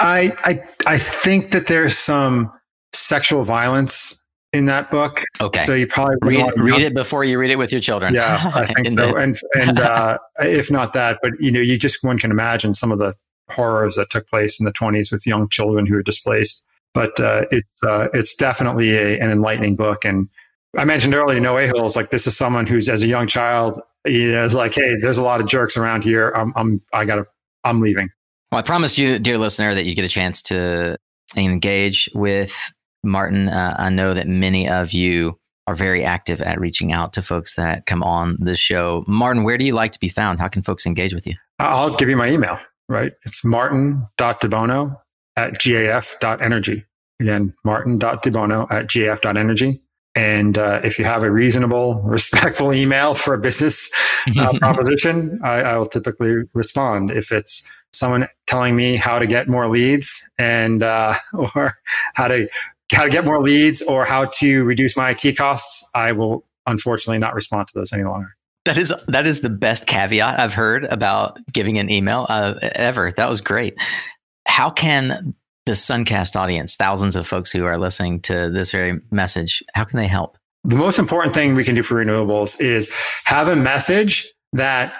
I, I I think that there's some sexual violence in that book. Okay. So you probably read, read it before you read it with your children. Yeah, I think so. The- and and uh, if not that, but you know, you just one can imagine some of the horrors that took place in the 20s with young children who were displaced. But uh, it's uh, it's definitely a, an enlightening book. And I mentioned earlier, Noé Hills, like this is someone who's as a young child, you know, is like, hey, there's a lot of jerks around here. I'm I'm I gotta I'm leaving. Well, I promise you, dear listener, that you get a chance to engage with Martin. Uh, I know that many of you are very active at reaching out to folks that come on the show. Martin, where do you like to be found? How can folks engage with you? I'll give you my email, right? It's martin.debono at gaf.energy. Again, martin.debono at gaf.energy. And uh, if you have a reasonable, respectful email for a business uh, proposition, I, I, will typically respond. If it's someone telling me how to get more leads and uh, or how to how to get more leads or how to reduce my IT costs, I will unfortunately not respond to those any longer. That is that is the best caveat I've heard about giving an email uh, ever. That was great. How can the Suncast audience, thousands of folks who are listening to this very message, how can they help? The most important thing we can do for renewables is have a message that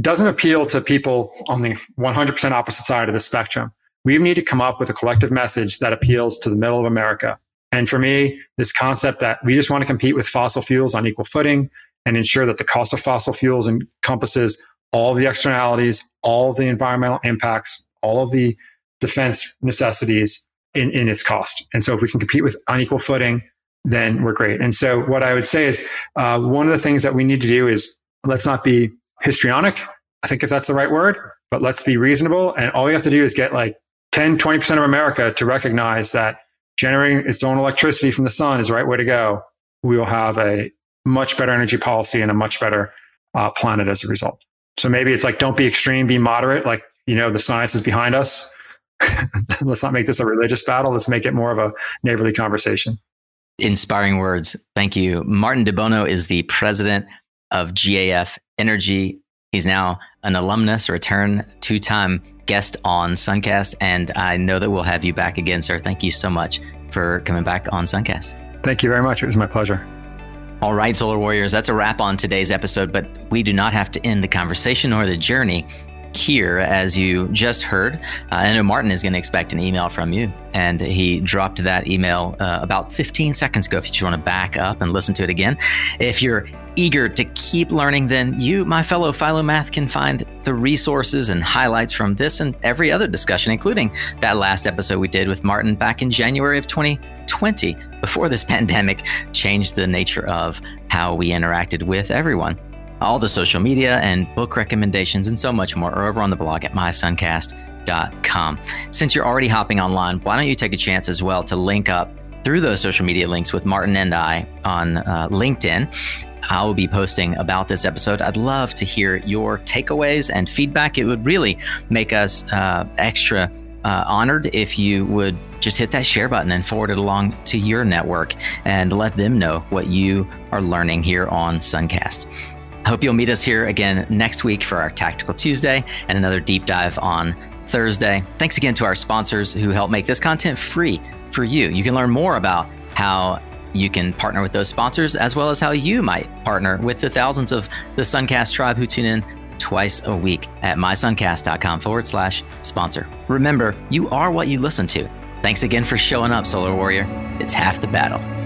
doesn't appeal to people on the 100% opposite side of the spectrum. We need to come up with a collective message that appeals to the middle of America. And for me, this concept that we just want to compete with fossil fuels on equal footing and ensure that the cost of fossil fuels encompasses all the externalities, all the environmental impacts, all of the defense necessities in, in its cost. And so if we can compete with unequal footing, then we're great. And so what I would say is uh, one of the things that we need to do is let's not be histrionic. I think if that's the right word, but let's be reasonable. And all we have to do is get like 10, 20% of America to recognize that generating its own electricity from the sun is the right way to go, we will have a much better energy policy and a much better uh, planet as a result. So maybe it's like, don't be extreme, be moderate. Like, you know, the science is behind us. Let's not make this a religious battle. Let's make it more of a neighborly conversation. Inspiring words. Thank you. Martin DeBono is the president of GAF Energy. He's now an alumnus, return two time guest on Suncast. And I know that we'll have you back again, sir. Thank you so much for coming back on Suncast. Thank you very much. It was my pleasure. All right, Solar Warriors, that's a wrap on today's episode, but we do not have to end the conversation or the journey here, as you just heard. Uh, I know Martin is going to expect an email from you, and he dropped that email uh, about 15 seconds ago. If you just want to back up and listen to it again, if you're eager to keep learning, then you, my fellow Philomath, can find the resources and highlights from this and every other discussion, including that last episode we did with Martin back in January of 2020, before this pandemic changed the nature of how we interacted with everyone. All the social media and book recommendations and so much more are over on the blog at mysuncast.com. Since you're already hopping online, why don't you take a chance as well to link up through those social media links with Martin and I on uh, LinkedIn I will be posting about this episode. I'd love to hear your takeaways and feedback. It would really make us uh, extra uh, honored if you would just hit that share button and forward it along to your network and let them know what you are learning here on Suncast. I hope you'll meet us here again next week for our Tactical Tuesday and another deep dive on Thursday. Thanks again to our sponsors who help make this content free for you. You can learn more about how you can partner with those sponsors as well as how you might partner with the thousands of the Suncast tribe who tune in twice a week at mysuncast.com forward slash sponsor. Remember, you are what you listen to. Thanks again for showing up, Solar Warrior. It's half the battle.